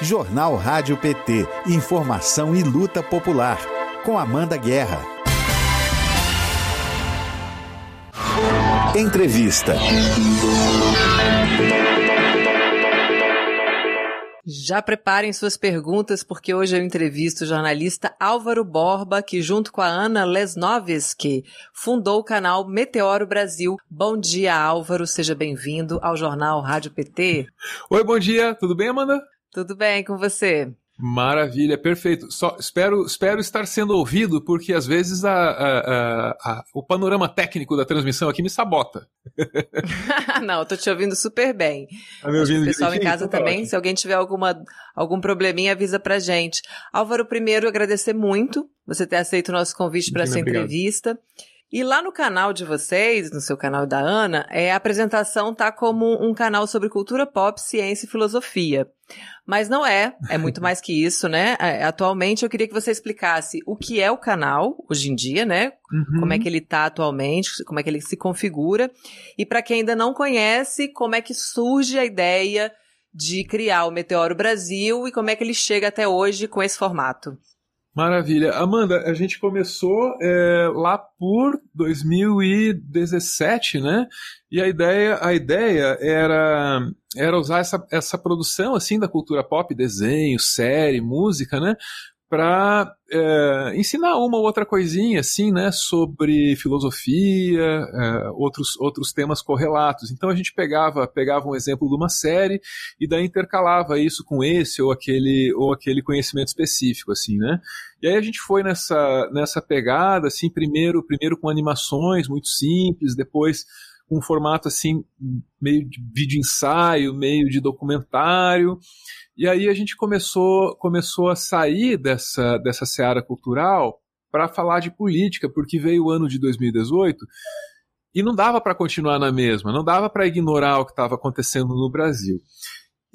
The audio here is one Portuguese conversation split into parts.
Jornal Rádio PT. Informação e luta popular. Com Amanda Guerra. Entrevista. Já preparem suas perguntas, porque hoje eu entrevisto o jornalista Álvaro Borba, que junto com a Ana Lesnovski fundou o canal Meteoro Brasil. Bom dia, Álvaro, seja bem-vindo ao Jornal Rádio PT. Oi, bom dia, tudo bem, Amanda? Tudo bem com você? Maravilha, perfeito. Só espero, espero estar sendo ouvido, porque às vezes a, a, a, o panorama técnico da transmissão aqui me sabota. Não, eu tô te ouvindo super bem. Tá me ouvindo o pessoal em casa então tá também, ótimo. se alguém tiver alguma, algum probleminha, avisa pra gente. Álvaro, primeiro, agradecer muito você ter aceito o nosso convite para essa Obrigado. entrevista. E lá no canal de vocês, no seu canal da Ana, é, a apresentação tá como um canal sobre cultura pop, ciência e filosofia. Mas não é, é muito mais que isso, né? É, Atualmente eu queria que você explicasse o que é o canal, hoje em dia, né? Uhum. Como é que ele tá atualmente, como é que ele se configura. E para quem ainda não conhece, como é que surge a ideia de criar o Meteoro Brasil e como é que ele chega até hoje com esse formato. Maravilha. Amanda, a gente começou é, lá por 2017, né? E a ideia, a ideia era, era usar essa, essa produção assim da cultura pop, desenho, série, música, né? Para ensinar uma ou outra coisinha assim, né? Sobre filosofia, é, outros, outros temas correlatos. Então a gente pegava, pegava um exemplo de uma série e daí intercalava isso com esse ou aquele, ou aquele conhecimento específico, assim, né? E aí a gente foi nessa, nessa pegada, assim, primeiro, primeiro com animações muito simples, depois um formato assim, meio de vídeo ensaio, meio de documentário. E aí a gente começou, começou a sair dessa, dessa seara cultural para falar de política, porque veio o ano de 2018 e não dava para continuar na mesma, não dava para ignorar o que estava acontecendo no Brasil.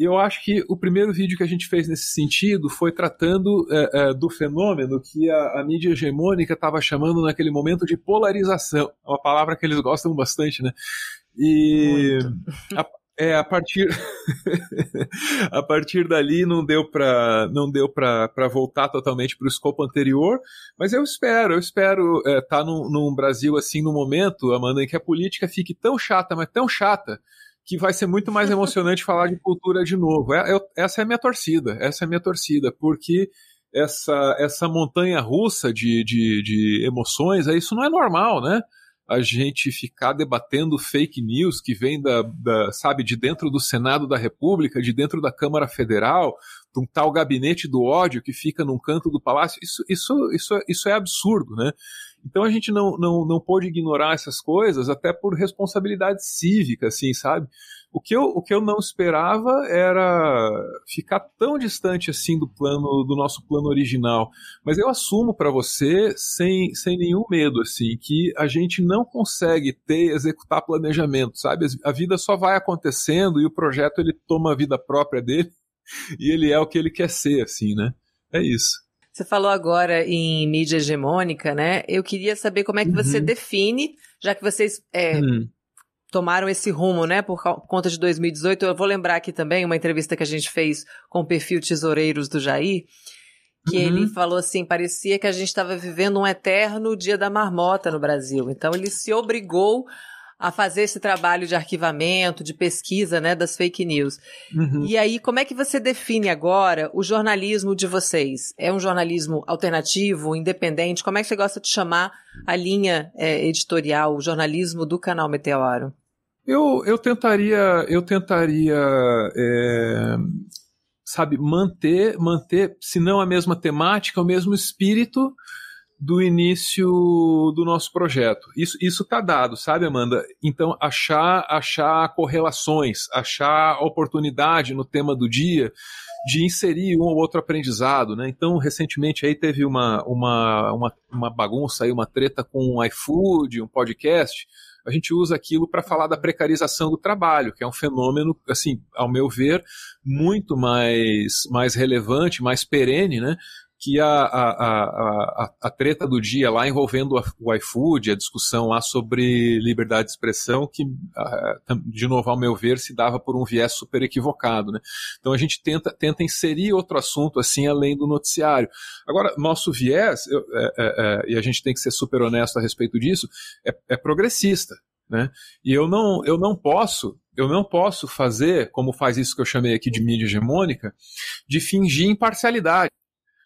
E eu acho que o primeiro vídeo que a gente fez nesse sentido foi tratando é, é, do fenômeno que a, a mídia hegemônica estava chamando naquele momento de polarização. É uma palavra que eles gostam bastante, né? E a, é, a partir a partir dali não deu para não deu para voltar totalmente para o escopo anterior, mas eu espero, eu espero estar é, tá num, num Brasil assim no momento, Amanda, em que a política fique tão chata, mas tão chata que vai ser muito mais emocionante falar de cultura de novo. É, eu, essa é a minha torcida, essa é a minha torcida, porque essa, essa montanha russa de, de, de emoções, isso não é normal, né? A gente ficar debatendo fake news que vem da, da, sabe, de dentro do Senado da República, de dentro da Câmara Federal, de um tal gabinete do ódio que fica num canto do palácio, isso, isso, isso, isso é absurdo, né? Então a gente não, não, não pôde ignorar essas coisas, até por responsabilidade cívica, assim, sabe? O que, eu, o que eu não esperava era ficar tão distante assim do plano do nosso plano original. Mas eu assumo para você, sem, sem nenhum medo, assim, que a gente não consegue ter, executar planejamento, sabe? A vida só vai acontecendo e o projeto ele toma a vida própria dele e ele é o que ele quer ser, assim, né? É isso. Você falou agora em mídia hegemônica, né? Eu queria saber como é que uhum. você define, já que vocês é, uhum. tomaram esse rumo, né, por conta de 2018. Eu vou lembrar aqui também uma entrevista que a gente fez com o perfil Tesoureiros do Jair, que uhum. ele falou assim, parecia que a gente estava vivendo um eterno dia da marmota no Brasil. Então ele se obrigou a fazer esse trabalho de arquivamento, de pesquisa, né, das fake news. Uhum. E aí, como é que você define agora o jornalismo de vocês? É um jornalismo alternativo, independente? Como é que você gosta de chamar a linha é, editorial, o jornalismo do canal Meteoro? Eu, eu tentaria, eu tentaria, é, sabe, manter, manter, se não a mesma temática, o mesmo espírito do início do nosso projeto. Isso isso tá dado, sabe, Amanda? Então achar achar correlações, achar oportunidade no tema do dia de inserir um ou outro aprendizado, né? Então, recentemente aí teve uma, uma, uma, uma bagunça aí, uma treta com um iFood, um podcast. A gente usa aquilo para falar da precarização do trabalho, que é um fenômeno, assim, ao meu ver, muito mais, mais relevante, mais perene, né? Que a, a, a, a, treta do dia lá envolvendo o iFood, a discussão lá sobre liberdade de expressão, que, de novo, ao meu ver, se dava por um viés super equivocado. Né? Então a gente tenta, tenta inserir outro assunto assim além do noticiário. Agora, nosso viés, eu, é, é, é, e a gente tem que ser super honesto a respeito disso, é, é progressista. Né? E eu não, eu não posso eu não posso fazer, como faz isso que eu chamei aqui de mídia hegemônica, de fingir imparcialidade.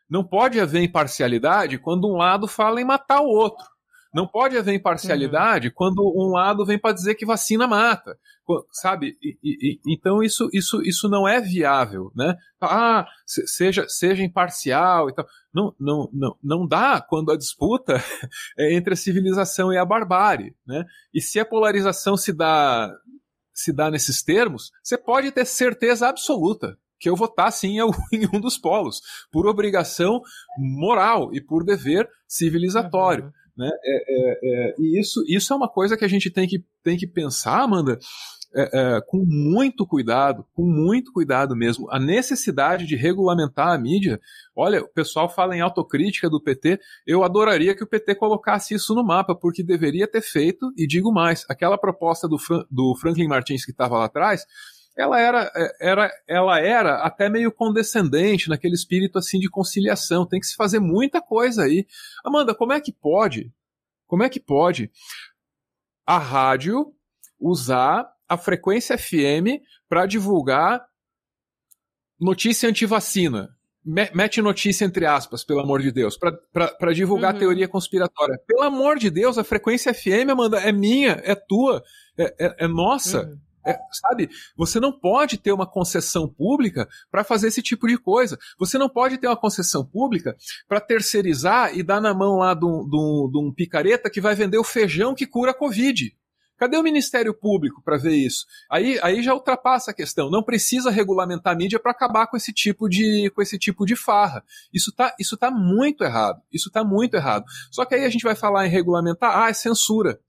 Não pode haver imparcialidade quando um lado fala em matar o outro. Não pode haver imparcialidade uhum. quando um lado vem para dizer que vacina mata, sabe? E, e, então isso, isso, isso não é viável, né? Ah, seja, seja imparcial e tal. Não, não, não, não dá quando a disputa é entre a civilização e a barbárie, né? E se a polarização se dá, se dá nesses termos, você pode ter certeza absoluta que eu votar sim em um dos polos, por obrigação moral e por dever civilizatório. Uhum. Né? É, é, é, e isso, isso é uma coisa que a gente tem que, tem que pensar, Amanda, é, é, com muito cuidado, com muito cuidado mesmo. A necessidade de regulamentar a mídia. Olha, o pessoal fala em autocrítica do PT. Eu adoraria que o PT colocasse isso no mapa, porque deveria ter feito, e digo mais, aquela proposta do, Fran, do Franklin Martins que estava lá atrás ela era, é, era, ela era até meio condescendente, naquele espírito assim de conciliação. Tem que se fazer muita coisa aí. Amanda, como é que pode? Como é que pode a rádio usar a frequência FM para divulgar notícia antivacina? Mete notícia entre aspas, pelo amor de Deus, para divulgar uhum. teoria conspiratória. Pelo amor de Deus, a frequência FM, Amanda, é minha, é tua, é, é, é nossa. Uhum. É, sabe? Você não pode ter uma concessão pública para fazer esse tipo de coisa. Você não pode ter uma concessão pública para terceirizar e dar na mão lá de um, picareta que vai vender o feijão que cura a Covid. Cadê o Ministério Público para ver isso? Aí, aí já ultrapassa a questão. Não precisa regulamentar a mídia para acabar com esse tipo de com esse tipo de farra. Isso tá, isso tá muito errado. Isso tá muito errado. Só que aí a gente vai falar em regulamentar, ah, é censura.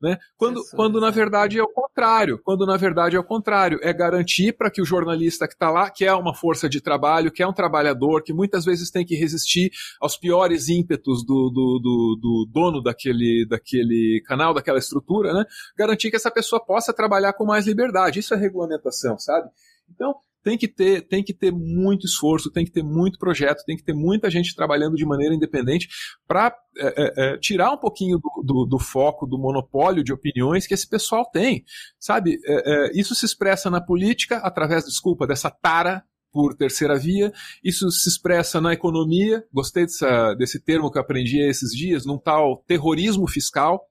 Né? Quando, quando na verdade é o contrário, quando na verdade é o contrário, é garantir para que o jornalista que está lá, que é uma força de trabalho, que é um trabalhador, que muitas vezes tem que resistir aos piores ímpetos do, do, do, do dono daquele, daquele canal, daquela estrutura, né? garantir que essa pessoa possa trabalhar com mais liberdade. Isso é regulamentação, sabe? Então, tem que ter, tem que ter muito esforço, tem que ter muito projeto, tem que ter muita gente trabalhando de maneira independente para é, é, é, tirar um pouquinho do, do, do, foco, do monopólio de opiniões que esse pessoal tem. Sabe, é, é, isso se expressa na política através, desculpa, dessa tara por terceira via, isso se expressa na economia, gostei dessa, desse termo que aprendi esses dias, num tal terrorismo fiscal,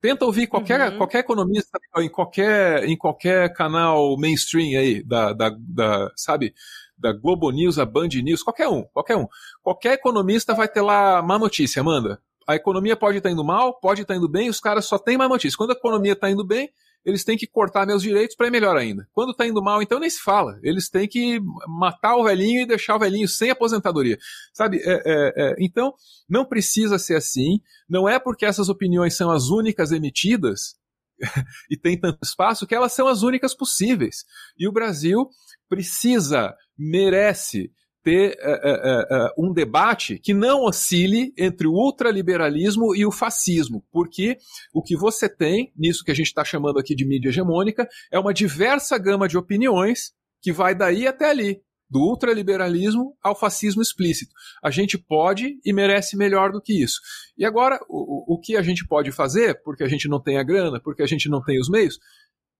Tenta ouvir qualquer, uhum. qualquer economista em qualquer, em qualquer canal mainstream aí, da, da, da, sabe? Da Globo News, a Band News, qualquer um, qualquer um. Qualquer economista vai ter lá má notícia, manda. A economia pode estar tá indo mal, pode estar tá indo bem, os caras só têm má notícia. Quando a economia está indo bem, eles têm que cortar meus direitos para ir melhor ainda. Quando está indo mal, então nem se fala. Eles têm que matar o velhinho e deixar o velhinho sem aposentadoria. Sabe? É, é, é. Então, não precisa ser assim. Não é porque essas opiniões são as únicas emitidas e tem tanto espaço que elas são as únicas possíveis. E o Brasil precisa, merece ter uh, uh, um debate que não oscile entre o ultraliberalismo e o fascismo, porque o que você tem, nisso que a gente está chamando aqui de mídia hegemônica, é uma diversa gama de opiniões que vai daí até ali, do ultraliberalismo ao fascismo explícito. A gente pode e merece melhor do que isso. E agora, o, o que a gente pode fazer, porque a gente não tem a grana, porque a gente não tem os meios,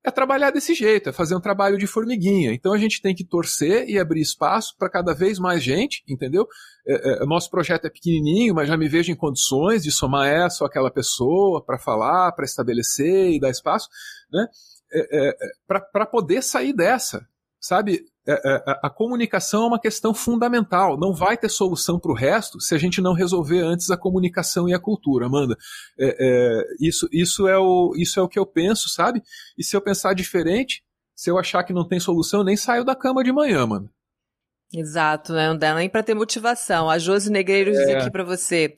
é trabalhar desse jeito, é fazer um trabalho de formiguinha. Então a gente tem que torcer e abrir espaço para cada vez mais gente, entendeu? É, é, nosso projeto é pequenininho, mas já me vejo em condições de somar essa ou aquela pessoa para falar, para estabelecer e dar espaço, né? É, é, é para poder sair dessa, sabe? É, é, a comunicação é uma questão fundamental. Não vai ter solução para o resto se a gente não resolver antes a comunicação e a cultura, Amanda. É, é, isso, isso, é o, isso é o que eu penso, sabe? E se eu pensar diferente, se eu achar que não tem solução, eu nem saio da cama de manhã, mano. Exato, né? Não dá nem para ter motivação. A Josi Negreiros diz é. aqui para você.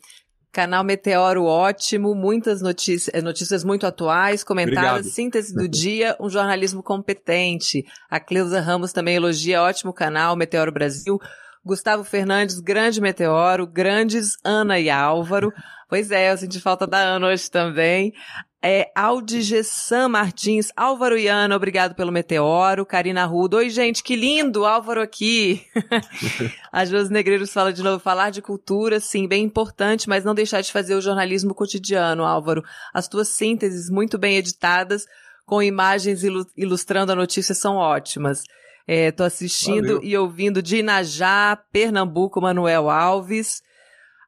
Canal Meteoro ótimo, muitas notícias, eh, notícias muito atuais, comentadas, Obrigado. síntese do dia, um jornalismo competente. A Cleusa Ramos também elogia, ótimo canal, Meteoro Brasil. Gustavo Fernandes, grande meteoro, grandes Ana e Álvaro. Pois é, eu senti falta da Ana hoje também. É, Aldigessan Martins, Álvaro e Ana, obrigado pelo meteoro. Karina Rudo, oi gente, que lindo, Álvaro aqui. a Josi Negreiros fala de novo, falar de cultura, sim, bem importante, mas não deixar de fazer o jornalismo cotidiano, Álvaro. As tuas sínteses muito bem editadas, com imagens ilustrando a notícia, são ótimas. Estou é, assistindo Valeu. e ouvindo de Inajá, Pernambuco, Manuel Alves.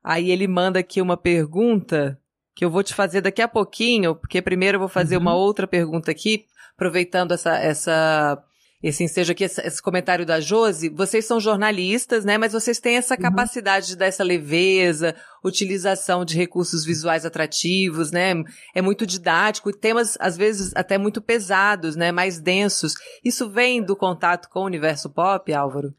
Aí ele manda aqui uma pergunta que eu vou te fazer daqui a pouquinho, porque primeiro eu vou fazer uhum. uma outra pergunta aqui, aproveitando essa, essa esse ensejo aqui, esse, esse, comentário da Josi, vocês são jornalistas, né? Mas vocês têm essa uhum. capacidade de dar essa leveza, utilização de recursos visuais atrativos, né? É muito didático e temas, às vezes, até muito pesados, né? Mais densos. Isso vem do contato com o universo pop, Álvaro?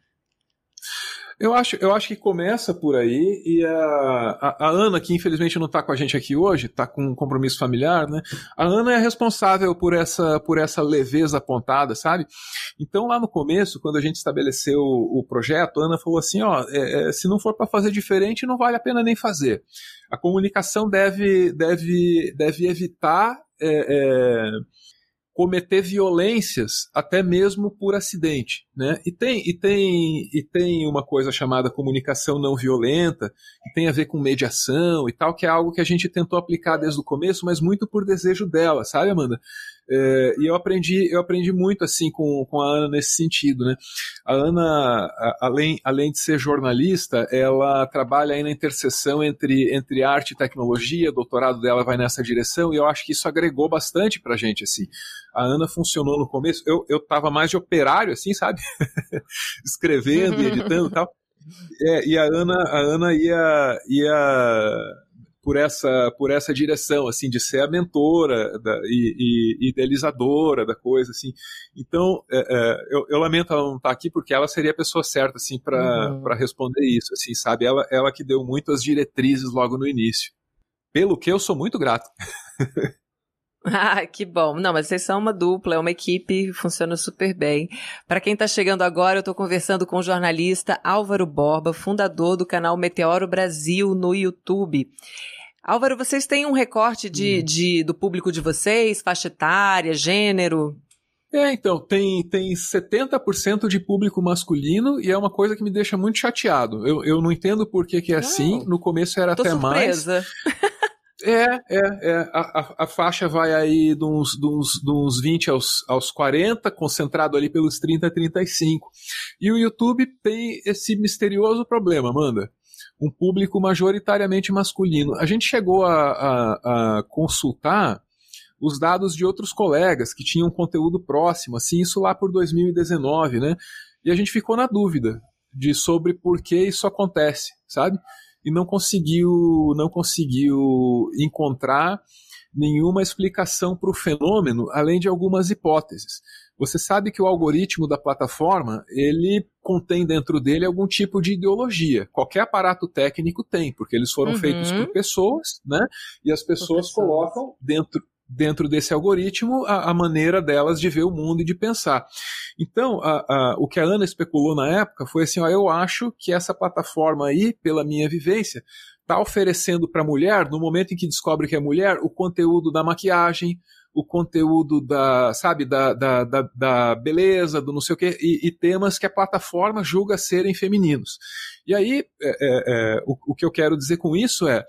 Eu acho, eu acho que começa por aí e a, a, a Ana, que infelizmente não está com a gente aqui hoje, está com um compromisso familiar, né? A Ana é responsável por essa, por essa leveza apontada, sabe? Então lá no começo, quando a gente estabeleceu o, o projeto, a Ana falou assim, ó, é, é, se não for para fazer diferente, não vale a pena nem fazer. A comunicação deve, deve, deve evitar é, é cometer violências até mesmo por acidente, né? E tem e tem e tem uma coisa chamada comunicação não violenta que tem a ver com mediação e tal, que é algo que a gente tentou aplicar desde o começo, mas muito por desejo dela, sabe, Amanda? É, e eu aprendi, eu aprendi muito assim com, com a Ana nesse sentido, né? A Ana, a, além, além de ser jornalista, ela trabalha aí na interseção entre, entre arte e tecnologia, o doutorado dela vai nessa direção, e eu acho que isso agregou bastante pra gente, assim. A Ana funcionou no começo, eu, eu tava mais de operário, assim, sabe? Escrevendo e editando e tal. É, e a Ana, a Ana ia, ia por essa por essa direção assim de ser a mentora da, e, e, idealizadora da coisa assim. Então é, é, eu, eu, lamento ela não estar tá aqui porque ela seria a pessoa certa assim para uhum. responder isso assim sabe? Ela ela que deu muitas diretrizes logo no início. Pelo que eu sou muito grato Ah, que bom. Não, mas vocês são uma dupla, é uma equipe, funciona super bem. Para quem está chegando agora, eu estou conversando com o jornalista Álvaro Borba, fundador do canal Meteoro Brasil no YouTube. Álvaro, vocês têm um recorte de, hum. de, do público de vocês, faixa etária, gênero? É, então, tem, tem 70% de público masculino e é uma coisa que me deixa muito chateado. Eu, eu não entendo por que, que é assim. No começo era até surpresa. mais. É, é, é. A, a, a, faixa vai aí de uns, de uns, de uns 20 aos, aos 40, concentrado ali pelos 30 a 35. E o YouTube tem esse misterioso problema, Amanda. Um público majoritariamente masculino. A gente chegou a, a, a consultar os dados de outros colegas que tinham conteúdo próximo, assim, isso lá por 2019, né? E a gente ficou na dúvida de sobre por que isso acontece, sabe? E não conseguiu, não conseguiu encontrar nenhuma explicação para o fenômeno, além de algumas hipóteses. Você sabe que o algoritmo da plataforma, ele contém dentro dele algum tipo de ideologia. Qualquer aparato técnico tem, porque eles foram uhum. feitos por pessoas, né? E as pessoas colocam dentro dentro desse algoritmo a, a, maneira delas de ver o mundo e de pensar. Então, a, a, o que a Ana especulou na época foi assim: ó, eu acho que essa plataforma aí, pela minha vivência, está oferecendo para a mulher, no momento em que descobre que é mulher, o conteúdo da maquiagem, o conteúdo da, sabe, da, da, da, da beleza, do não sei o quê, e, e, temas que a plataforma julga serem femininos. E aí, é, é, é, o, o que eu quero dizer com isso é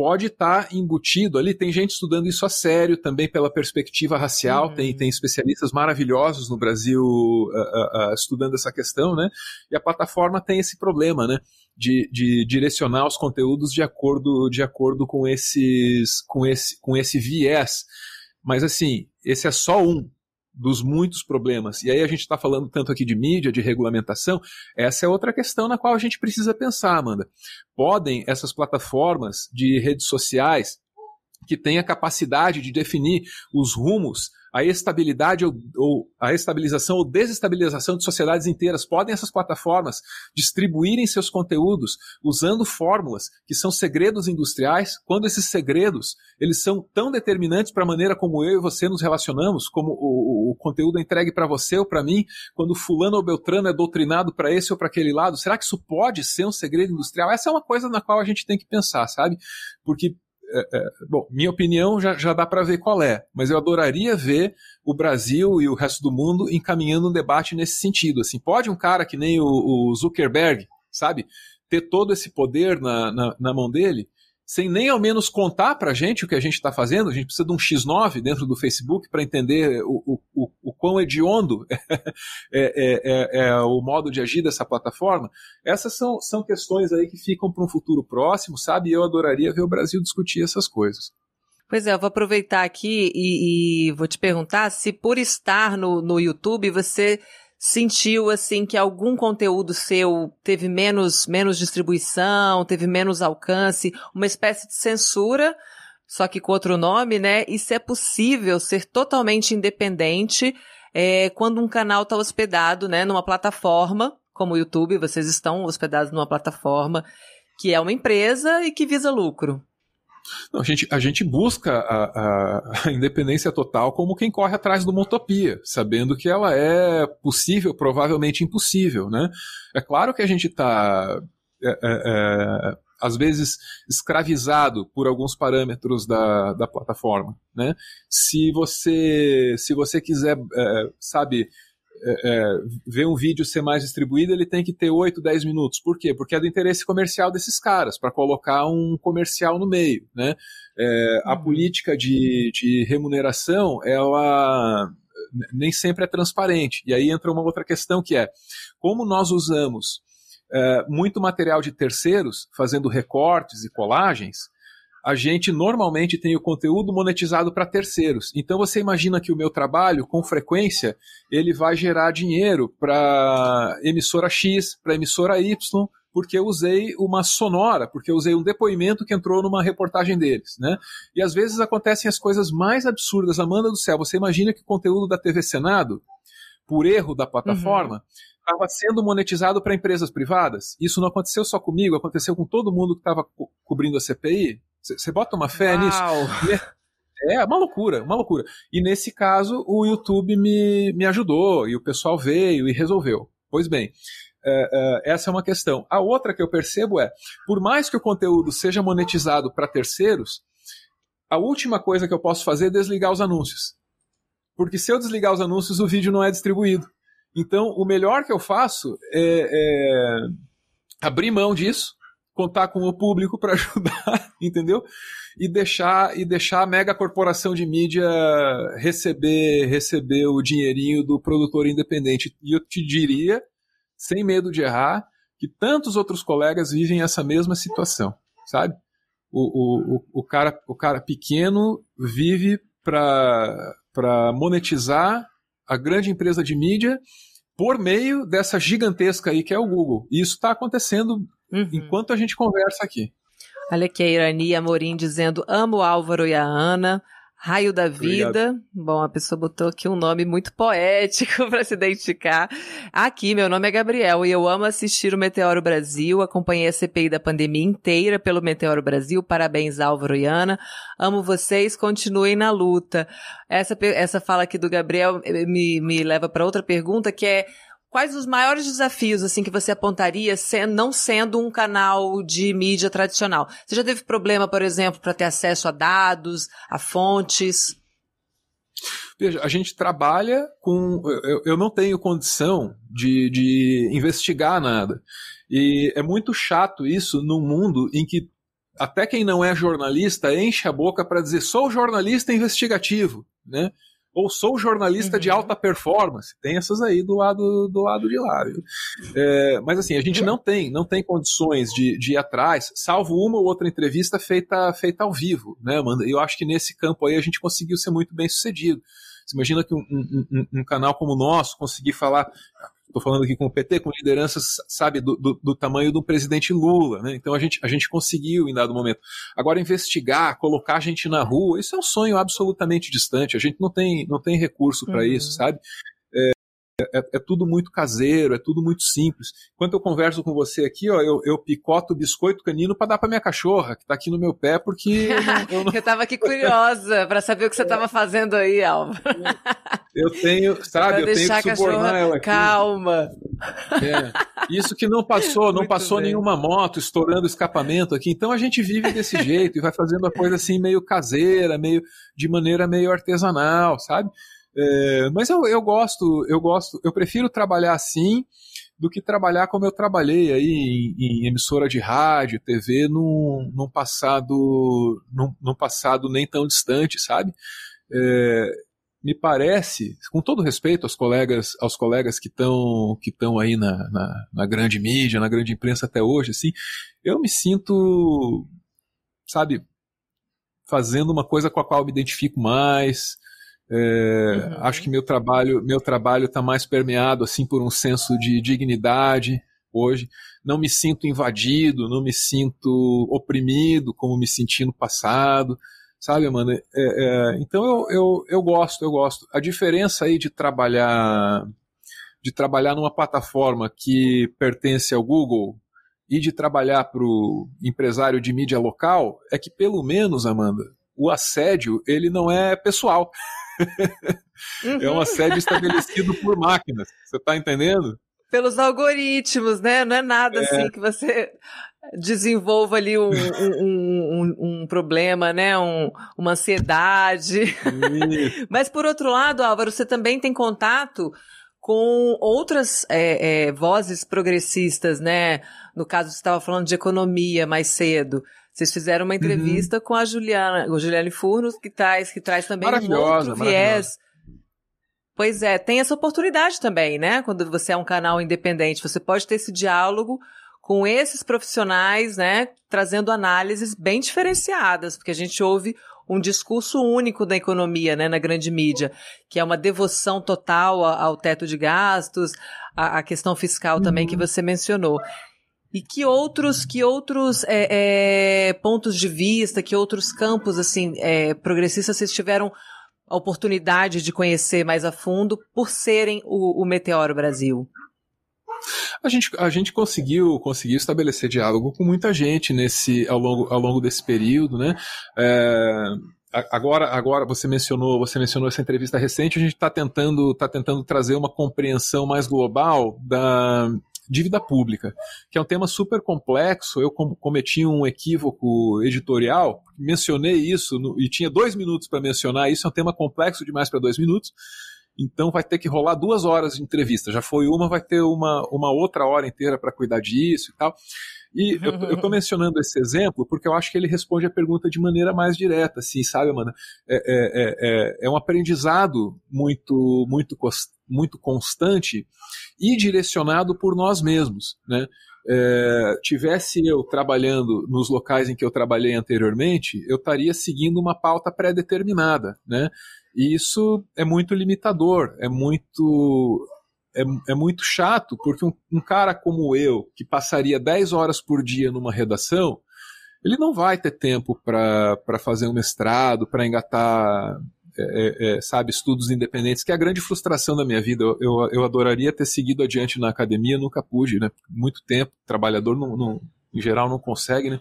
pode estar tá embutido ali. Tem gente estudando isso a sério também pela perspectiva racial. Uhum. Tem, tem especialistas maravilhosos no Brasil uh, uh, uh, estudando essa questão, né? E a plataforma tem esse problema, né? De, de direcionar os conteúdos de acordo, de acordo com, esses, com, esse, com esse viés. Mas assim, esse é só um dos muitos problemas. E aí a gente está falando tanto aqui de mídia, de regulamentação, essa é outra questão na qual a gente precisa pensar, Amanda. Podem essas plataformas de redes sociais que têm a capacidade de definir os rumos a estabilidade ou, ou, a estabilização ou desestabilização de sociedades inteiras. Podem essas plataformas distribuírem seus conteúdos usando fórmulas que são segredos industriais, quando esses segredos eles são tão determinantes para a maneira como eu e você nos relacionamos, como o, o, o conteúdo é entregue para você ou para mim, quando fulano ou beltrano é doutrinado para esse ou para aquele lado, será que isso pode ser um segredo industrial? Essa é uma coisa na qual a gente tem que pensar, sabe? Porque é, é, bom, minha opinião já, já dá para ver qual é, mas eu adoraria ver o Brasil e o resto do mundo encaminhando um debate nesse sentido. Assim, pode um cara que nem o, o Zuckerberg, sabe, ter todo esse poder na, na, na mão dele sem nem ao menos contar para a gente o que a gente está fazendo. A gente precisa de um X9 dentro do Facebook para entender o, o, o, quão hediondo é, é, é, é, o modo de agir dessa plataforma. Essas são, são questões aí que ficam para um futuro próximo, sabe? E eu adoraria ver o Brasil discutir essas coisas. Pois é, eu vou aproveitar aqui e, e vou te perguntar se por estar no, no YouTube você sentiu assim que algum conteúdo seu teve menos menos distribuição, teve menos alcance, uma espécie de censura, só que com outro nome, né? Se é possível ser totalmente independente é, quando um canal está hospedado, né, numa plataforma como o YouTube, vocês estão hospedados numa plataforma que é uma empresa e que visa lucro. Não, a, gente, a gente busca a, a, independência total como quem corre atrás de uma utopia, sabendo que ela é possível, provavelmente impossível. Né? É claro que a gente está, é, é, é, às vezes, escravizado por alguns parâmetros da, da plataforma. Né? Se, você, se você quiser, é, sabe é, é, ver um vídeo ser mais distribuído, ele tem que ter 8, 10 minutos. Por quê? Porque é do interesse comercial desses caras, para colocar um comercial no meio. Né? É, a uhum. política de, de remuneração, ela nem sempre é transparente. E aí entra uma outra questão que é, como nós usamos é, muito material de terceiros, fazendo recortes e colagens, a gente normalmente tem o conteúdo monetizado para terceiros. Então você imagina que o meu trabalho, com frequência, ele vai gerar dinheiro para emissora X, para emissora Y, porque eu usei uma sonora, porque eu usei um depoimento que entrou numa reportagem deles, né? E às vezes acontecem as coisas mais absurdas. Amanda do céu, você imagina que o conteúdo da TV Senado, por erro da plataforma, estava uhum. sendo monetizado para empresas privadas? Isso não aconteceu só comigo, aconteceu com todo mundo que estava co cobrindo a CPI. Você bota uma fé Uau. nisso? É uma loucura, uma loucura. E nesse caso, o YouTube me, me ajudou e o pessoal veio e resolveu. Pois bem, é, é, essa é uma questão. A outra que eu percebo é, por mais que o conteúdo seja monetizado para terceiros, a última coisa que eu posso fazer é desligar os anúncios. Porque se eu desligar os anúncios, o vídeo não é distribuído. Então, o melhor que eu faço é, é abrir mão disso, contar com o público para ajudar, entendeu? E deixar e deixar a mega corporação de mídia receber receber o dinheirinho do produtor independente. E eu te diria, sem medo de errar, que tantos outros colegas vivem essa mesma situação, sabe? O, o, o, cara, o cara pequeno vive para monetizar a grande empresa de mídia por meio dessa gigantesca aí que é o Google. E isso está acontecendo uhum. enquanto a gente conversa aqui. Olha aqui a Irani Amorim dizendo: amo o Álvaro e a Ana. Raio da Vida. Obrigado. Bom, a pessoa botou aqui um nome muito poético para se identificar. Aqui, meu nome é Gabriel e eu amo assistir o Meteoro Brasil. Acompanhei a CPI da pandemia inteira pelo Meteoro Brasil. Parabéns, Álvaro e Ana. Amo vocês, continuem na luta. Essa, essa fala aqui do Gabriel eh, me, me leva para outra pergunta que é Quais os maiores desafios assim que você apontaria não sendo um canal de mídia tradicional? Você já teve problema, por exemplo, para ter acesso a dados, a fontes? Veja, a gente trabalha com. Eu, eu não tenho condição de, de investigar nada. E é muito chato isso num mundo em que até quem não é jornalista enche a boca para dizer sou jornalista investigativo, né? Ou sou jornalista uhum. de alta performance. Tem essas aí do lado do lado de lá. É, mas assim, a gente não tem, não tem condições de, de ir atrás, salvo uma ou outra entrevista feita, feita ao vivo, né, Amanda? E eu acho que nesse campo aí a gente conseguiu ser muito bem sucedido. Você imagina que um, um, um, um canal como o nosso conseguir falar estou falando aqui com o PT, com lideranças, sabe, do, do, do, tamanho do presidente Lula, né? Então a gente, a gente conseguiu em dado momento. Agora, investigar, colocar a gente na rua, isso é um sonho absolutamente distante. A gente não tem, não tem recurso para uhum. isso, sabe? É, é, tudo muito caseiro, é tudo muito simples. Enquanto eu converso com você aqui, ó, eu, eu picoto o biscoito canino para dar para minha cachorra, que está aqui no meu pé, porque. Eu, não, eu, não... eu tava aqui curiosa para saber o que você estava fazendo aí, Alva. Eu tenho, sabe, eu tenho que subornar ela aqui. Calma. É. Isso que não passou, não muito passou bem. nenhuma moto estourando escapamento aqui. Então a gente vive desse jeito e vai fazendo a coisa assim meio caseira, meio de maneira meio artesanal, sabe? É, mas eu, eu gosto, eu gosto, eu prefiro trabalhar assim do que trabalhar como eu trabalhei aí em, em emissora de rádio, TV, num, num passado num, num, passado nem tão distante, sabe? É, me parece, com todo respeito aos colegas, aos colegas que estão que estão aí na, na, na, grande mídia, na grande imprensa até hoje, assim, eu me sinto, sabe, fazendo uma coisa com a qual me identifico mais, é, uhum. Acho que meu trabalho meu trabalho está mais permeado assim por um senso de dignidade hoje. Não me sinto invadido, não me sinto oprimido como me senti no passado, sabe, Amanda? É, é, então eu, eu, eu gosto, eu gosto. A diferença aí de trabalhar de trabalhar numa plataforma que pertence ao Google e de trabalhar para o empresário de mídia local é que pelo menos, Amanda, o assédio ele não é pessoal. Uhum. é um assédio estabelecido por máquinas. Você está entendendo? Pelos algoritmos, né? Não é nada é. assim que você desenvolva ali um, um, um, um problema, né? Um, uma ansiedade. Mas por outro lado, Álvaro, você também tem contato com outras é, é, vozes progressistas, né? No caso, você estava falando de economia mais cedo. Vocês fizeram uma entrevista uhum. com a Juliana, o Juliane Furnos, que traz, que traz também um outro viés. Pois é, tem essa oportunidade também, né? Quando você é um canal independente, você pode ter esse diálogo com esses profissionais, né? Trazendo análises bem diferenciadas, porque a gente ouve um discurso único da economia, né, na grande mídia, que é uma devoção total ao teto de gastos, a, a questão fiscal uhum. também que uhum. você mencionou. E que outros, que outros é, é, pontos de vista, que outros campos assim é, progressistas vocês tiveram a oportunidade de conhecer mais a fundo por serem o, o Meteoro Brasil? A gente, a gente conseguiu, conseguiu estabelecer diálogo com muita gente nesse, ao, longo, ao longo desse período, né? É, agora, agora você mencionou, você mencionou essa entrevista recente, a gente está tentando, tá tentando trazer uma compreensão mais global da, dívida pública, que é um tema super complexo. Eu cometi um equívoco editorial, mencionei isso no, e tinha dois minutos para mencionar isso. É um tema complexo demais para dois minutos. Então vai ter que rolar duas horas de entrevista. Já foi uma, vai ter uma, uma outra hora inteira para cuidar disso e tal. E eu, estou mencionando esse exemplo porque eu acho que ele responde a pergunta de maneira mais direta, assim, sabe, Amanda? É, é, é, é um aprendizado muito, muito, muito constante e direcionado por nós mesmos, né? É, tivesse eu trabalhando nos locais em que eu trabalhei anteriormente, eu estaria seguindo uma pauta pré-determinada, né? E isso é muito limitador, é muito é, é muito chato, porque um, um cara como eu, que passaria 10 horas por dia numa redação, ele não vai ter tempo para fazer um mestrado, para engatar é, é, é, sabe, estudos independentes, que é a grande frustração da minha vida. Eu, eu, eu, adoraria ter seguido adiante na academia, nunca pude, né? Muito tempo, trabalhador não, não, em geral não consegue, né?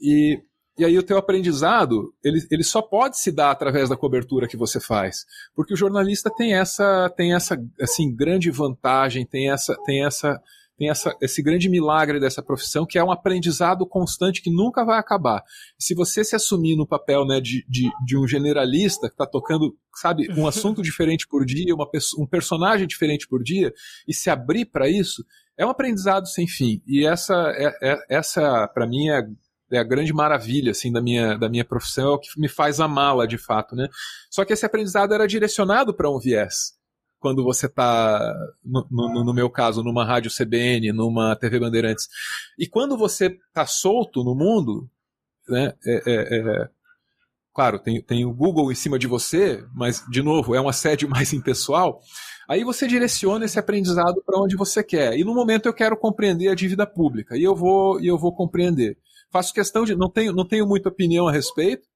E, e aí o teu aprendizado, ele, ele só pode se dar através da cobertura que você faz, porque o jornalista tem essa, tem essa, assim, grande vantagem, tem essa, tem essa tem essa, esse grande milagre dessa profissão, que é um aprendizado constante que nunca vai acabar. Se você se assumir no papel né, de, de, de um generalista que está tocando, sabe, um assunto diferente por dia, uma, um personagem diferente por dia, e se abrir para isso, é um aprendizado sem fim. E essa, é, é essa para mim, é, é a grande maravilha assim da minha, da minha profissão, é o que me faz amá-la de fato, né? Só que esse aprendizado era direcionado para um viés quando você está, no, no, no, meu caso, numa rádio CBN, numa TV Bandeirantes. E quando você está solto no mundo, né, é, é, é, claro, tem, tem o Google em cima de você, mas, de novo, é um assédio mais impessoal. Aí você direciona esse aprendizado para onde você quer. E no momento eu quero compreender a dívida pública. E eu vou, e eu vou compreender. Faço questão de. Não tenho, não tenho muita opinião a respeito.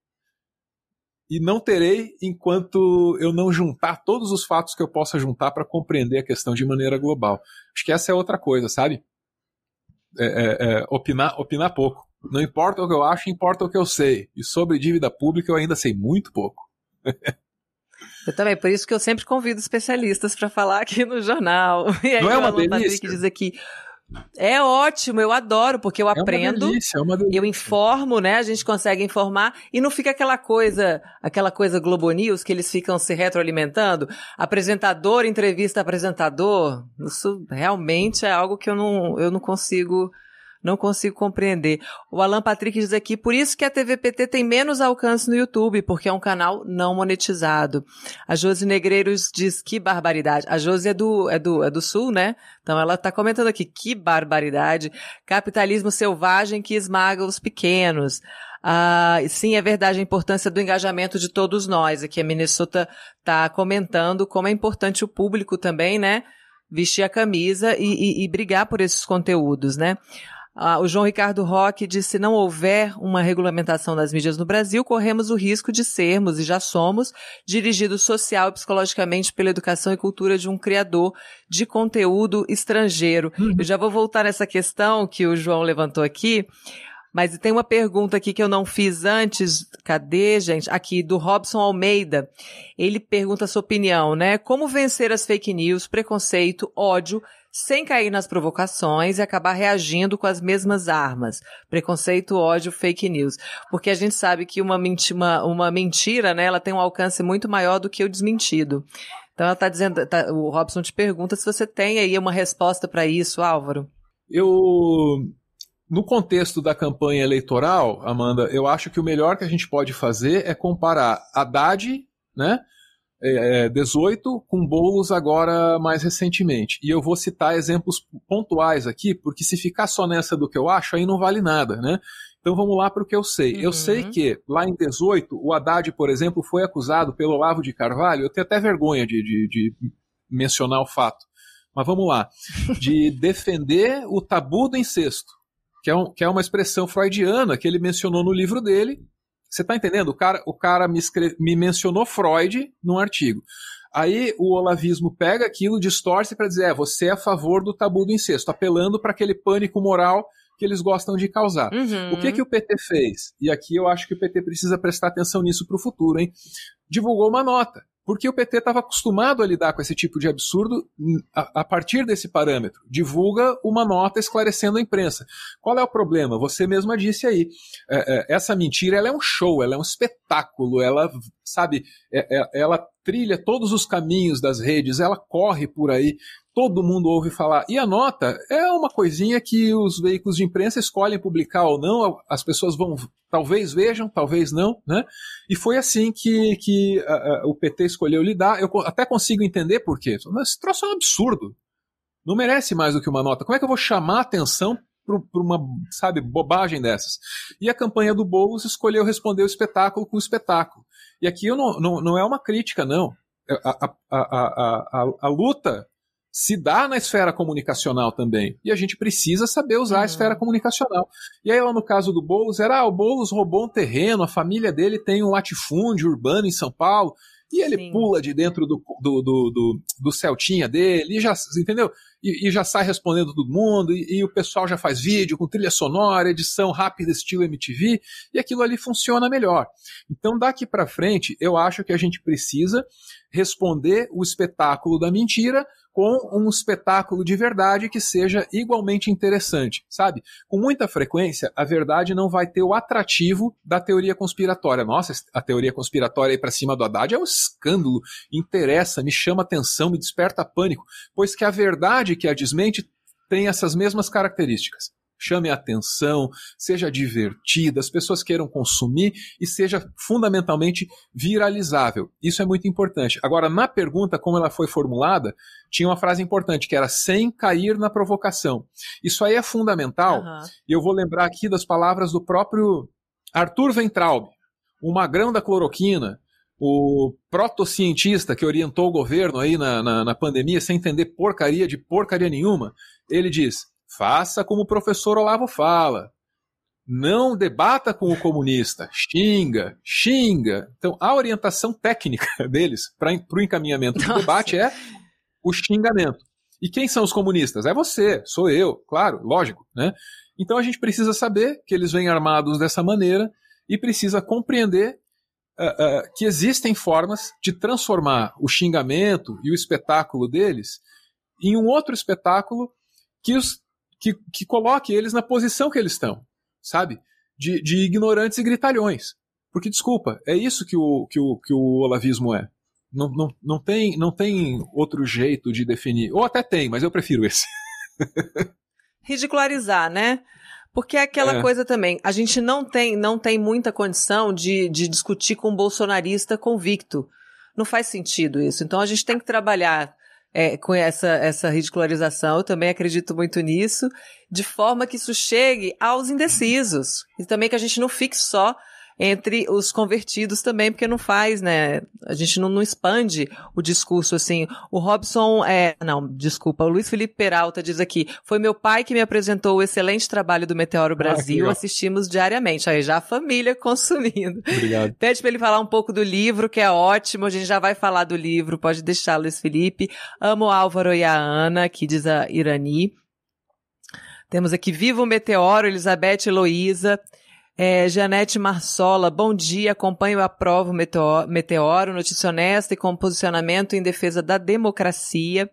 E não terei enquanto eu não juntar todos os fatos que eu possa juntar para compreender a questão de maneira global. Acho que essa é outra coisa, sabe? É, é, é, opinar, opinar pouco. Não importa o que eu acho, importa o que eu sei. E sobre dívida pública eu ainda sei muito pouco. Eu também, por isso que eu sempre convido especialistas para falar aqui no jornal. E aí Não é uma o delícia? diz aqui, é ótimo, eu adoro, porque eu É aprendo, delícia, é eu informo, né? A gente consegue informar e não fica aquela coisa, aquela coisa Globo News que eles ficam se retroalimentando. Apresentador entrevista apresentador. Isso realmente é algo que eu não, eu não consigo não consigo compreender. O Alan Patrick diz aqui, por isso que a TVPT tem menos alcance no YouTube, porque é um canal não monetizado. A Josi Negreiros diz que barbaridade. A Josi é do, é do, é do Sul, né? Então ela tá comentando aqui, que barbaridade. Capitalismo selvagem que esmaga os pequenos. Ah, sim, é verdade a importância do engajamento de todos nós. Aqui a Minnesota tá comentando como é importante o público também, né? Vestir a camisa e, e, e brigar por esses conteúdos, né? Ah, o João Ricardo Roque disse: se não houver uma regulamentação das mídias no Brasil, corremos o risco de sermos, e já somos, dirigidos social e psicologicamente pela educação e cultura de um criador de conteúdo estrangeiro. Uhum. Eu já vou voltar nessa questão que o João levantou aqui. Mas tem uma pergunta aqui que eu não fiz antes. Cadê, gente? Aqui, do Robson Almeida. Ele pergunta a sua opinião, né? Como vencer as fake news, preconceito, ódio, sem cair nas provocações e acabar reagindo com as mesmas armas. Preconceito, ódio, fake news. Porque a gente sabe que uma, menti uma, uma mentira, né, ela tem um alcance muito maior do que o desmentido. Então ela tá dizendo, tá, o Robson te pergunta se você tem aí uma resposta para isso, Álvaro. Eu no contexto da campanha eleitoral, Amanda, eu acho que o melhor que a gente pode fazer é comparar Haddad, né, é, 18 com bolos agora mais recentemente. E eu vou citar exemplos pontuais aqui, porque se ficar só nessa do que eu acho, aí não vale nada, né? Então vamos lá para o que eu sei. Uhum. Eu sei que lá em 18, o Haddad, por exemplo, foi acusado pelo Olavo de Carvalho, eu tenho até vergonha de, de, de mencionar o fato, mas vamos lá, de defender o tabu do incesto, que é, um, que é uma expressão freudiana que ele mencionou no livro dele, você está entendendo? O cara, o cara me, escreve, me mencionou Freud num artigo. Aí o olavismo pega aquilo, distorce para dizer: é, você é a favor do tabu do incesto, apelando para aquele pânico moral que eles gostam de causar. Uhum. O que, que o PT fez? E aqui eu acho que o PT precisa prestar atenção nisso para o futuro, hein? Divulgou uma nota. Porque o PT estava acostumado a lidar com esse tipo de absurdo a, a, partir desse parâmetro. Divulga uma nota esclarecendo a imprensa. Qual é o problema? Você mesma disse aí. É, é, essa mentira ela é um show, ela é um espetáculo, ela, sabe, é, ela trilha todos os caminhos das redes, ela corre por aí, todo mundo ouve falar. E a nota é uma coisinha que os veículos de imprensa escolhem publicar ou não, as pessoas vão, talvez vejam, talvez não, né? E foi assim que, que uh, uh, o PT escolheu lidar. Eu até consigo entender por quê. Mas esse troço é um absurdo. Não merece mais do que uma nota. Como é que eu vou chamar atenção para uma, sabe, bobagem dessas? E a campanha do Boulos escolheu responder o espetáculo com o espetáculo. E aqui eu não, não, não é uma crítica, não. A, a, a, a, luta se dá na esfera comunicacional também. E a gente precisa saber usar uhum. a esfera comunicacional. E aí, lá no caso do Boulos, era ah, o Boulos roubou um terreno, a família dele tem um latifúndio urbano em São Paulo. E ele Sim. pula de dentro do, do, do, do, do Celtinha dele, e já, entendeu? E, e já sai respondendo todo mundo, e, e, o pessoal já faz vídeo com trilha sonora, edição rápida, estilo MTV, e aquilo ali funciona melhor. Então, daqui para frente, eu acho que a gente precisa responder o espetáculo da mentira com um espetáculo de verdade que seja igualmente interessante, sabe? Com muita frequência, a verdade não vai ter o atrativo da teoria conspiratória. Nossa, a teoria conspiratória aí para cima do Haddad é um escândalo, interessa, me chama atenção, me desperta pânico, pois que a verdade que a desmente tem essas mesmas características chame a atenção, seja divertida, as pessoas queiram consumir e seja fundamentalmente viralizável. Isso é muito importante. Agora, na pergunta, como ela foi formulada, tinha uma frase importante que era sem cair na provocação. Isso aí é fundamental, uhum. e eu vou lembrar aqui das palavras do próprio Arthur Ventraub, o magrão da cloroquina, o protocientista que orientou o governo aí na, na, na, pandemia sem entender porcaria de porcaria nenhuma, ele diz: faça como o professor Olavo fala. Não debata com o comunista, xinga, xinga. Então, a orientação técnica deles para o encaminhamento do debate é o xingamento. E quem são os comunistas? É você, sou eu, claro, lógico, né? Então a gente precisa saber que eles vêm armados dessa maneira e precisa compreender uh, uh, que existem formas de transformar o xingamento e o espetáculo deles em um outro espetáculo que, os, que, que coloque eles na posição que eles estão, sabe? De, de ignorantes e gritalhões. Porque, desculpa, é isso que o, que o, que o olavismo é. Não, não, não, tem, não tem outro jeito de definir. Ou até tem, mas eu prefiro esse. Ridicularizar, né? Porque é aquela é. coisa também, a gente não tem, não tem muita condição de, de discutir com um bolsonarista convicto. Não faz sentido isso. Então a gente tem que trabalhar é, com essa, essa ridicularização, eu também acredito muito nisso, de forma que isso chegue aos indecisos. E também que a gente não fique só entre os convertidos também, porque não faz, né? A gente não, não expande o discurso assim. O Robson, é, não, desculpa, o Luiz Felipe Peralta diz aqui, foi meu pai que me apresentou o excelente trabalho do Meteoro ah, Brasil, ah, assistimos diariamente. Aí já a família consumindo. Obrigado. Pede para ele falar um pouco do livro, que é ótimo, a gente já vai falar do livro, pode deixar, Luiz Felipe. Amo Álvaro e a Ana, que diz a Irani. Temos aqui Viva o Meteoro, Elizabeth Heloísa. É, Janete Marsola, bom dia, acompanho a prova Meteoro, notícia honesta e com posicionamento em defesa da democracia.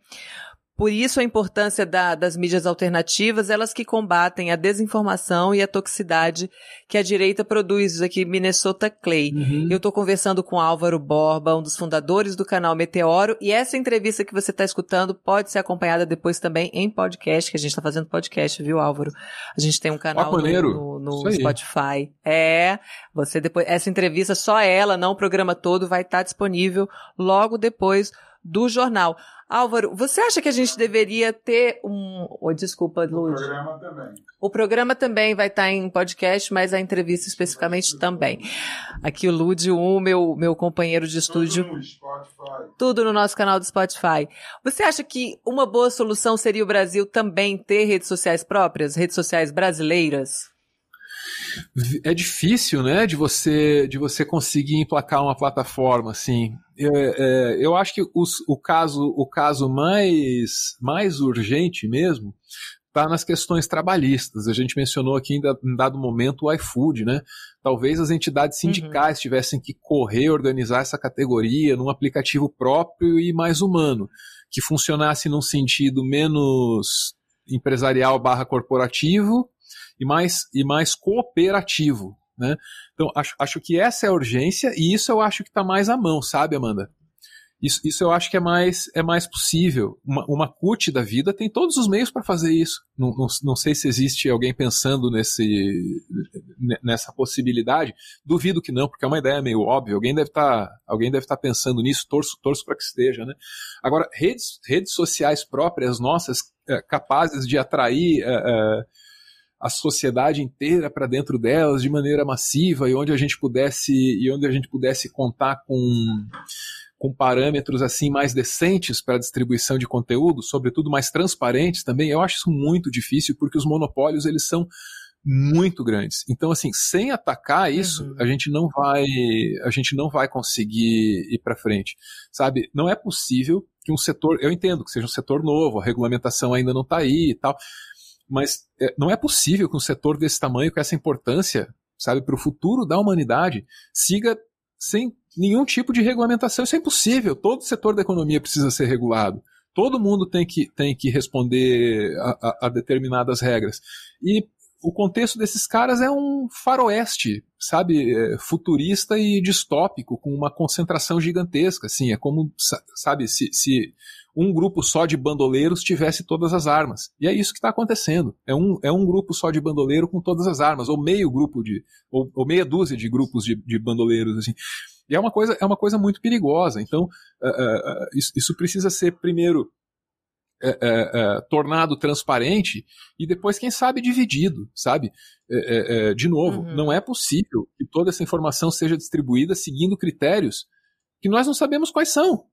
Por isso a importância da, das mídias alternativas, elas que combatem a desinformação e a toxicidade que a direita produz aqui Minnesota Clay. Uhum. Eu estou conversando com Álvaro Borba, um dos fundadores do canal Meteoro, e essa entrevista que você está escutando pode ser acompanhada depois também em podcast, que a gente está fazendo podcast, viu, Álvaro? A gente tem um canal no, no, no Spotify. É, você depois, essa entrevista, só ela, não o programa todo, vai estar tá disponível logo depois do jornal. Álvaro, você acha que a gente deveria ter um. Oh, desculpa, Lúcio. O programa também. O programa também vai estar em podcast, mas a entrevista especificamente também. Aqui o Lúdio, o meu, meu companheiro de estúdio. Tudo no Spotify. Tudo no nosso canal do Spotify. Você acha que uma boa solução seria o Brasil também ter redes sociais próprias, redes sociais brasileiras? É difícil, né, de você de você conseguir emplacar uma plataforma assim. É, é, eu acho que os, o caso o caso mais mais urgente mesmo está nas questões trabalhistas. A gente mencionou aqui em dado momento o iFood, né? Talvez as entidades uhum. sindicais uhum. tivessem que correr, organizar essa categoria num aplicativo próprio e mais humano, que funcionasse num sentido menos empresarial barra corporativo e mais, e mais cooperativo. Né? Então, acho, acho que essa é a urgência e isso eu acho que está mais à mão, sabe, Amanda? Isso, isso eu acho que é mais, é mais possível. Uma, uma CUT da vida tem todos os meios para fazer isso. Não, não, não, sei se existe alguém pensando nesse, nessa possibilidade. Duvido que não, porque é uma ideia meio óbvia. Alguém deve tá, estar tá pensando nisso. Torço, torço para que esteja, né? Agora, redes, redes sociais próprias nossas, é, capazes de atrair é, é, a sociedade inteira para dentro delas de maneira massiva e onde a gente pudesse e onde a gente pudesse contar com com parâmetros assim mais decentes para a distribuição de conteúdo, sobretudo mais transparentes também, eu acho isso muito difícil porque os monopólios eles são muito grandes. Então assim, sem atacar isso, uhum. a gente não vai a gente não vai conseguir ir para frente. Sabe? Não é possível que um setor, eu entendo que seja um setor novo, a regulamentação ainda não está aí e tal, mas é, não é possível que um setor desse tamanho, com essa importância, sabe, para o futuro da humanidade, siga sem nenhum tipo de regulamentação. Isso é impossível. Todo setor da economia precisa ser regulado. Todo mundo tem que, tem que responder a, a, a determinadas regras. E o contexto desses caras é um faroeste, sabe, é, futurista e distópico, com uma concentração gigantesca, assim, é como, sabe, se, se um grupo só de bandoleiros tivesse todas as armas. E é isso que está acontecendo. É um, é um grupo só de bandoleiro com todas as armas, ou meio grupo de, ou, ou meia dúzia de grupos de, de bandoleiros, assim. E é uma coisa, é uma coisa muito perigosa. Então, uh, uh, isso, isso, precisa ser, primeiro, é, é, é, tornado transparente e depois, quem sabe, dividido, sabe? É, é, de novo, uhum. não é possível que toda essa informação seja distribuída seguindo critérios que nós não sabemos quais são.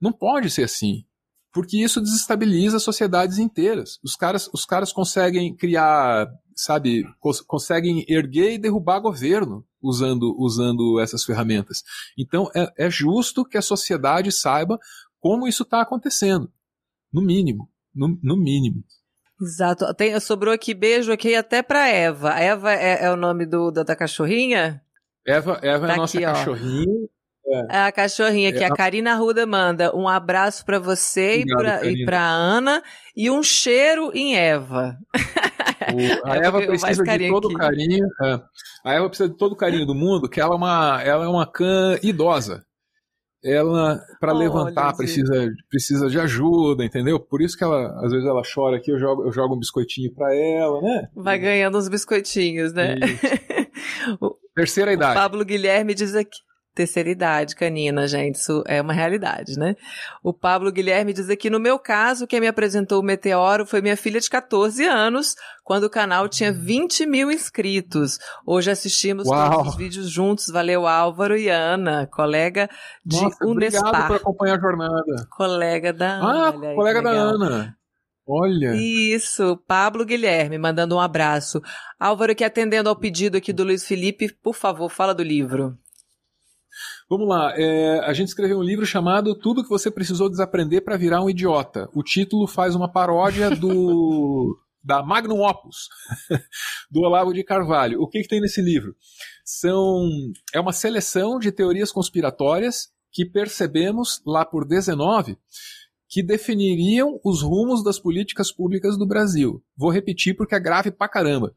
Não pode ser assim. Porque isso desestabiliza sociedades inteiras. Os caras, os caras conseguem criar, sabe, cons conseguem erguer e derrubar governo usando, usando essas ferramentas. Então é, é justo que a sociedade saiba como isso está acontecendo. No mínimo. No, no mínimo. Exato. Tem, sobrou aqui beijo aqui até para Eva. Eva é, é, o nome do, da, da cachorrinha? Eva, Eva tá é a nossa aqui, cachorrinha. É. A cachorrinha que é, a Karina Ruda manda um abraço para você Obrigado, e para Ana e um cheiro em Eva. O, a é Eva precisa de todo o carinho. É. A Eva precisa de todo o carinho do mundo, que ela é uma, ela é uma cã idosa. Ela, para levantar, precisa, precisa de ajuda, entendeu? Por isso que ela, às vezes, ela chora aqui, eu jogo, eu jogo um biscoitinho para ela, né? Vai ganhando uns biscoitinhos, né? Terceira idade. O Pablo Guilherme diz aqui terceira idade canina, gente. Isso é uma realidade, né? O Pablo Guilherme diz aqui: no meu caso, quem me apresentou o Meteoro foi minha filha de 14 anos, quando o canal tinha 20 mil inscritos. Hoje assistimos Uau. todos os vídeos juntos. Valeu, Álvaro e Ana, colega de Nossa, Unespar. Obrigado por acompanhar a jornada. Colega da Ana. Ah, colega da Ana. Olha. Isso, Pablo Guilherme, mandando um abraço. Álvaro, que atendendo ao pedido aqui do Luiz Felipe, por favor, fala do livro. Vamos lá, é, a gente escreveu um livro chamado Tudo que você precisou desaprender para virar um idiota. O título faz uma paródia do da Magnum Opus, do Olavo de Carvalho. O que, que tem nesse livro? São é uma seleção de teorias conspiratórias que percebemos lá por 19 que definiriam os rumos das políticas públicas do Brasil. Vou repetir porque é grave pra caramba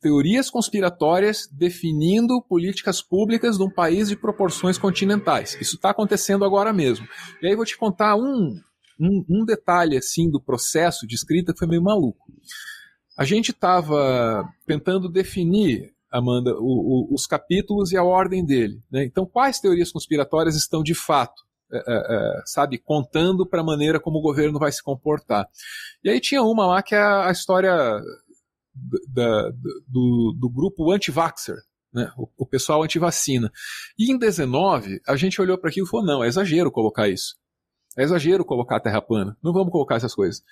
teorias conspiratórias definindo políticas públicas de um país de proporções continentais. Isso está acontecendo agora mesmo. E aí vou te contar um, um, um, detalhe assim do processo de escrita que foi meio maluco. A gente estava tentando definir, Amanda, o, o, os capítulos e a ordem dele. Né? Então, quais teorias conspiratórias estão de fato é, é, sabe, contando para a maneira como o governo vai se comportar. E aí tinha uma lá que é a história da, do, do grupo anti-vaxxer, né? o, o pessoal anti-vacina. E em 19, a gente olhou para aquilo e falou: não, é exagero colocar isso. É exagero colocar a terra plana. Não vamos colocar essas coisas.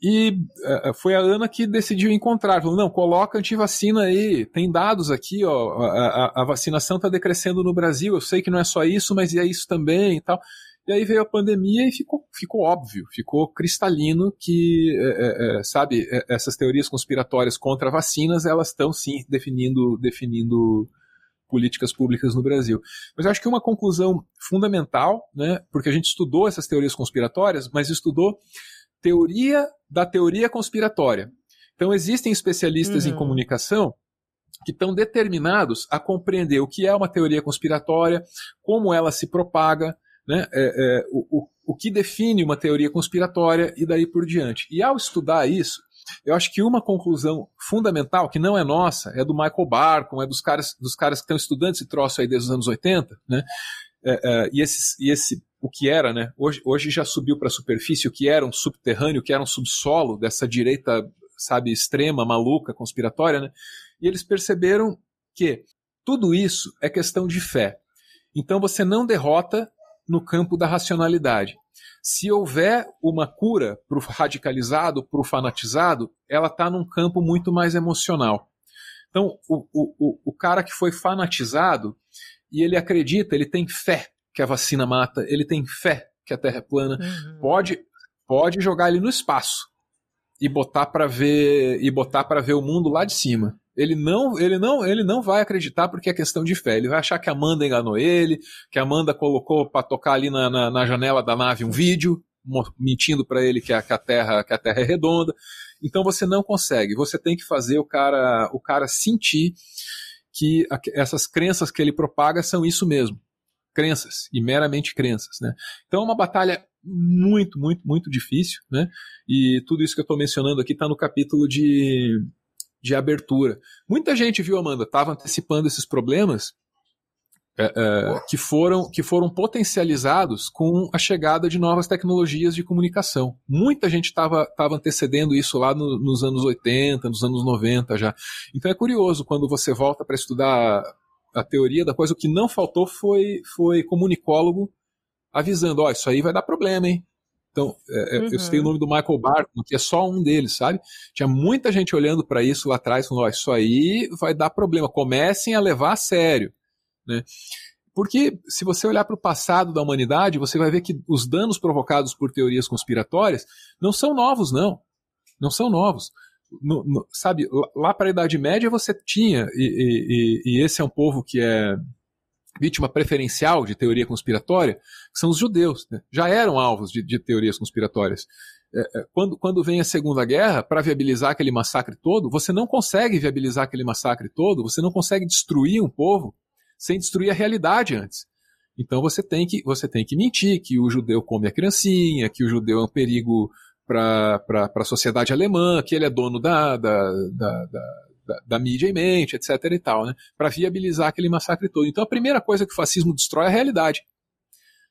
E uh, foi a Ana que decidiu encontrar. Falou: não, coloca antivacina aí. Tem dados aqui, ó. A, a, a vacinação está decrescendo no Brasil. Eu sei que não é só isso, mas é isso também e tal. E aí veio a pandemia e ficou, ficou óbvio, ficou cristalino que, é, é, é sabe, é, essas teorias conspiratórias contra vacinas, elas estão sim definindo, definindo políticas públicas no Brasil. Mas eu acho que uma conclusão fundamental, né, porque a gente estudou essas teorias conspiratórias, mas estudou teoria da teoria conspiratória. Então existem especialistas uhum. em comunicação que estão determinados a compreender o que é uma teoria conspiratória, como ela se propaga, né, é, é, o, o, o que define uma teoria conspiratória e daí por diante. E ao estudar isso, eu acho que uma conclusão fundamental, que não é nossa, é do Michael Barkon, é dos caras, dos caras que estão estudando esse troço aí desde os anos 80, né? É, é, e, esse, e esse, o que era, né? Hoje, hoje já subiu para a superfície, o que era um subterrâneo, o que era um subsolo dessa direita, sabe, extrema, maluca, conspiratória, né? E eles perceberam que tudo isso é questão de fé. Então você não derrota no campo da racionalidade. Se houver uma cura para o radicalizado, para o fanatizado, ela está num campo muito mais emocional. Então, o, o, o cara que foi fanatizado e ele acredita, ele tem fé que a vacina mata, ele tem fé que a Terra é plana, uhum. pode, pode jogar ele no espaço e botar para ver e botar para ver o mundo lá de cima. Ele não, ele não, ele não vai acreditar porque é questão de fé. Ele vai achar que a Amanda enganou ele, que a Amanda colocou para tocar ali na, na, na, janela da nave um vídeo mentindo para ele que a, que a Terra, que a Terra é redonda. Então você não consegue. Você tem que fazer o cara, o cara sentir que essas crenças que ele propaga são isso mesmo, crenças e meramente crenças, né? Então é uma batalha muito, muito, muito difícil, né? E tudo isso que eu estou mencionando aqui está no capítulo de de abertura. Muita gente, viu, Amanda, estava antecipando esses problemas é, é, que, foram, que foram potencializados com a chegada de novas tecnologias de comunicação. Muita gente estava antecedendo isso lá no, nos anos 80, nos anos 90 já. Então é curioso quando você volta para estudar a teoria da coisa, o que não faltou foi, foi comunicólogo avisando: ó, oh, isso aí vai dar problema, hein? Então, é, uhum. eu citei o nome do Michael Barton, que é só um deles, sabe? Tinha muita gente olhando para isso lá atrás, falando: oh, isso aí vai dar problema, comecem a levar a sério. Né? Porque se você olhar para o passado da humanidade, você vai ver que os danos provocados por teorias conspiratórias não são novos, não. Não são novos. No, no, sabe, lá para a Idade Média você tinha, e, e, e, esse é um povo que é vítima preferencial de teoria conspiratória, que são os judeus. Né? Já eram alvos de, de teorias conspiratórias. É, é, quando, quando vem a Segunda Guerra, para viabilizar aquele massacre todo, você não consegue viabilizar aquele massacre todo, você não consegue destruir um povo sem destruir a realidade antes. Então você tem que, você tem que mentir que o judeu come a criancinha, que o judeu é um perigo para a sociedade alemã, que ele é dono da, da, da, da, da mídia em mente, etc. e tal, né? Para viabilizar aquele massacre todo. Então a primeira coisa que o fascismo destrói é a realidade.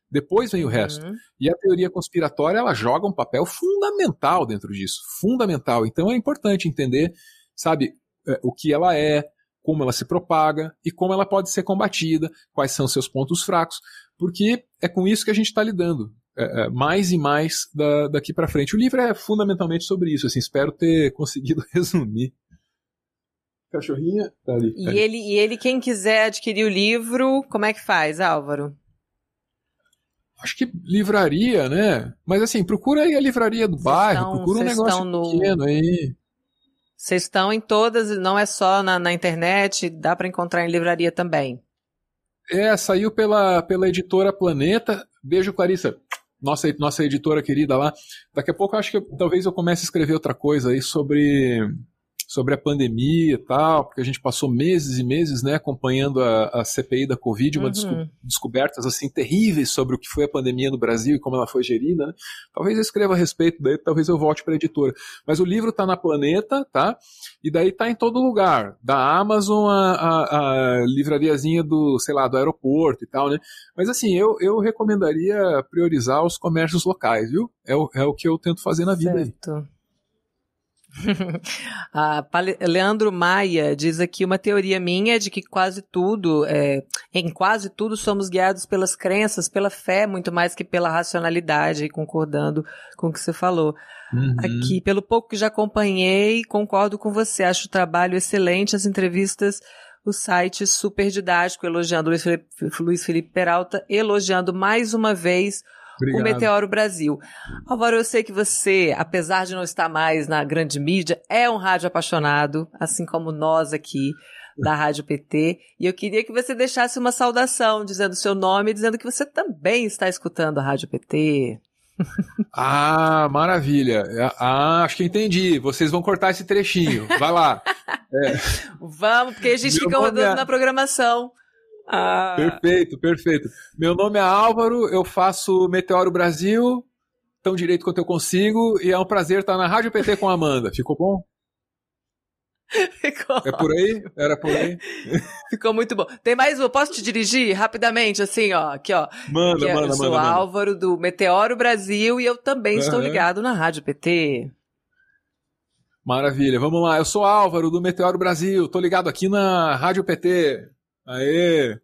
Depois vem o resto. Uhum. E a teoria conspiratória ela joga um papel fundamental dentro disso. Fundamental. Então é importante entender, sabe, é, o que ela é, como ela se propaga e como ela pode ser combatida, quais são seus pontos fracos, porque é com isso que a gente está lidando. É, é, mais e mais da, daqui para frente. O livro é fundamentalmente sobre isso. Assim, espero ter conseguido resumir. Cachorrinha tá ali. Tá e, Ele, e ele, quem quiser adquirir o livro, como é que faz, Álvaro? Acho que livraria, né? Mas assim, procura aí a livraria do bairro, estão, procura um negócio no... pequeno aí. Vocês estão em todas, não é só na, na internet, dá para encontrar em livraria também. É, saiu pela, pela editora Planeta. Beijo, Clarissa. Nossa, nossa editora querida lá. Daqui a pouco eu acho que eu, talvez eu comece a escrever outra coisa aí sobre sobre a pandemia e tal, porque a gente passou meses e meses, né, acompanhando a, a CPI da Covid, uma uhum. desco descobertas assim terríveis sobre o que foi a pandemia no Brasil e como ela foi gerida, né? Talvez eu escreva a respeito daí, talvez eu volte para a editora. Mas o livro está na Planeta, tá? E daí tá em todo lugar, da Amazon a, a, a, livrariazinha do, sei lá, do aeroporto e tal, né? Mas assim, eu, eu recomendaria priorizar os comércios locais, viu? É o, é o que eu tento fazer na vida certo. aí. a Leandro Maia diz aqui uma teoria minha de que quase tudo, é, em quase tudo somos guiados pelas crenças, pela fé, muito mais que pela racionalidade, concordando com o que você falou. Uhum. Aqui, pelo pouco que já acompanhei, concordo com você, acho o trabalho excelente, as entrevistas, o site super didático, elogiando Luiz Felipe, Luiz Felipe Peralta, elogiando mais uma vez Obrigado. o Meteoro Brasil. Álvaro, eu sei que você, apesar de não estar mais na grande mídia, é um rádio apaixonado, assim como nós aqui da Rádio PT, e eu queria que você deixasse uma saudação, dizendo seu nome, dizendo que você também está escutando a Rádio PT. Ah, maravilha. Ah, acho que entendi. Vocês vão cortar esse trechinho. Vai lá. É. Vamos, porque a gente Meu fica rodando é... na programação. Ah. Perfeito, perfeito. Meu nome é Álvaro, eu faço Meteoro Brasil, tão direito quanto eu consigo, e é um prazer estar na Rádio PT com a Amanda. Ficou bom? Ficou. É por aí? Era por aí? Ficou muito bom. Tem mais um? Posso te dirigir rapidamente, assim, ó? Aqui, ó. Manda, aqui, manda, Eu sou manda, Álvaro manda. do Meteoro Brasil e eu também uhum. estou ligado na Rádio PT. Maravilha, vamos lá. Eu sou Álvaro do Meteoro Brasil, tô ligado aqui na Rádio PT. Aê!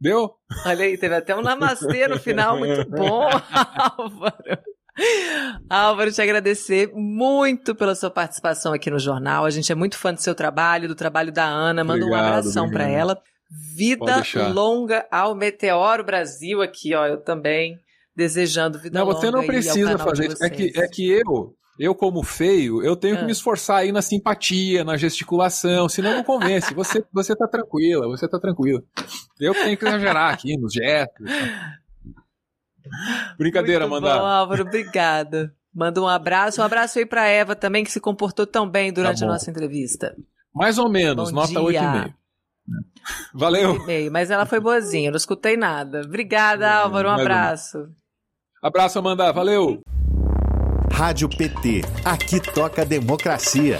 Deu? Olha aí, teve até um namastê no final, muito bom, Álvaro. Álvaro, te agradecer muito pela sua participação aqui no jornal. A gente é muito fã do seu trabalho, do trabalho da Ana. Manda obrigado, um abração para ela. Vida longa ao Meteoro Brasil aqui, ó. Eu também desejando vida não, longa. Não, você não precisa fazer isso. É que, é que eu, eu, como feio, eu tenho que me ah. esforçar aí na simpatia, na gesticulação, senão não convence. Você, você tá tranquila, você tá tranquila. Eu tenho que exagerar aqui nos gestos. Brincadeira, Muito Bom, Álvaro, obrigada. Manda um abraço. Um abraço aí pra Eva também, que se comportou tão bem durante tá a nossa entrevista. Mais ou menos, Bom nota 8,5. Valeu. 8,5, mas ela foi boazinha, não escutei nada. Obrigada, Álvaro, um abraço. Abraço, Amanda, valeu. Rádio PT. Aqui toca democracia.